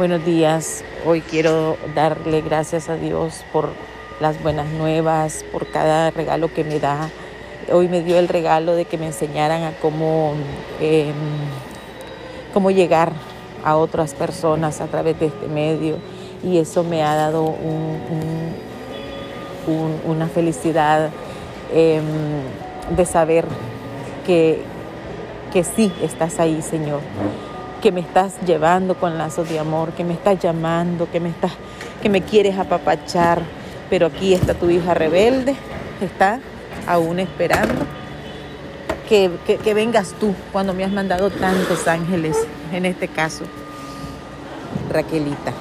Buenos días. Hoy quiero darle gracias a Dios por las buenas nuevas, por cada regalo que me da. Hoy me dio el regalo de que me enseñaran a cómo, em, cómo llegar a otras personas a través de este medio y eso me ha dado una felicidad em, de saber que, que sí estás ahí, Señor que me estás llevando con lazos de amor, que me estás llamando, que me, estás, que me quieres apapachar. Pero aquí está tu hija rebelde, está aún esperando que, que vengas tú cuando me has mandado tantos ángeles, en este caso, Raquelita.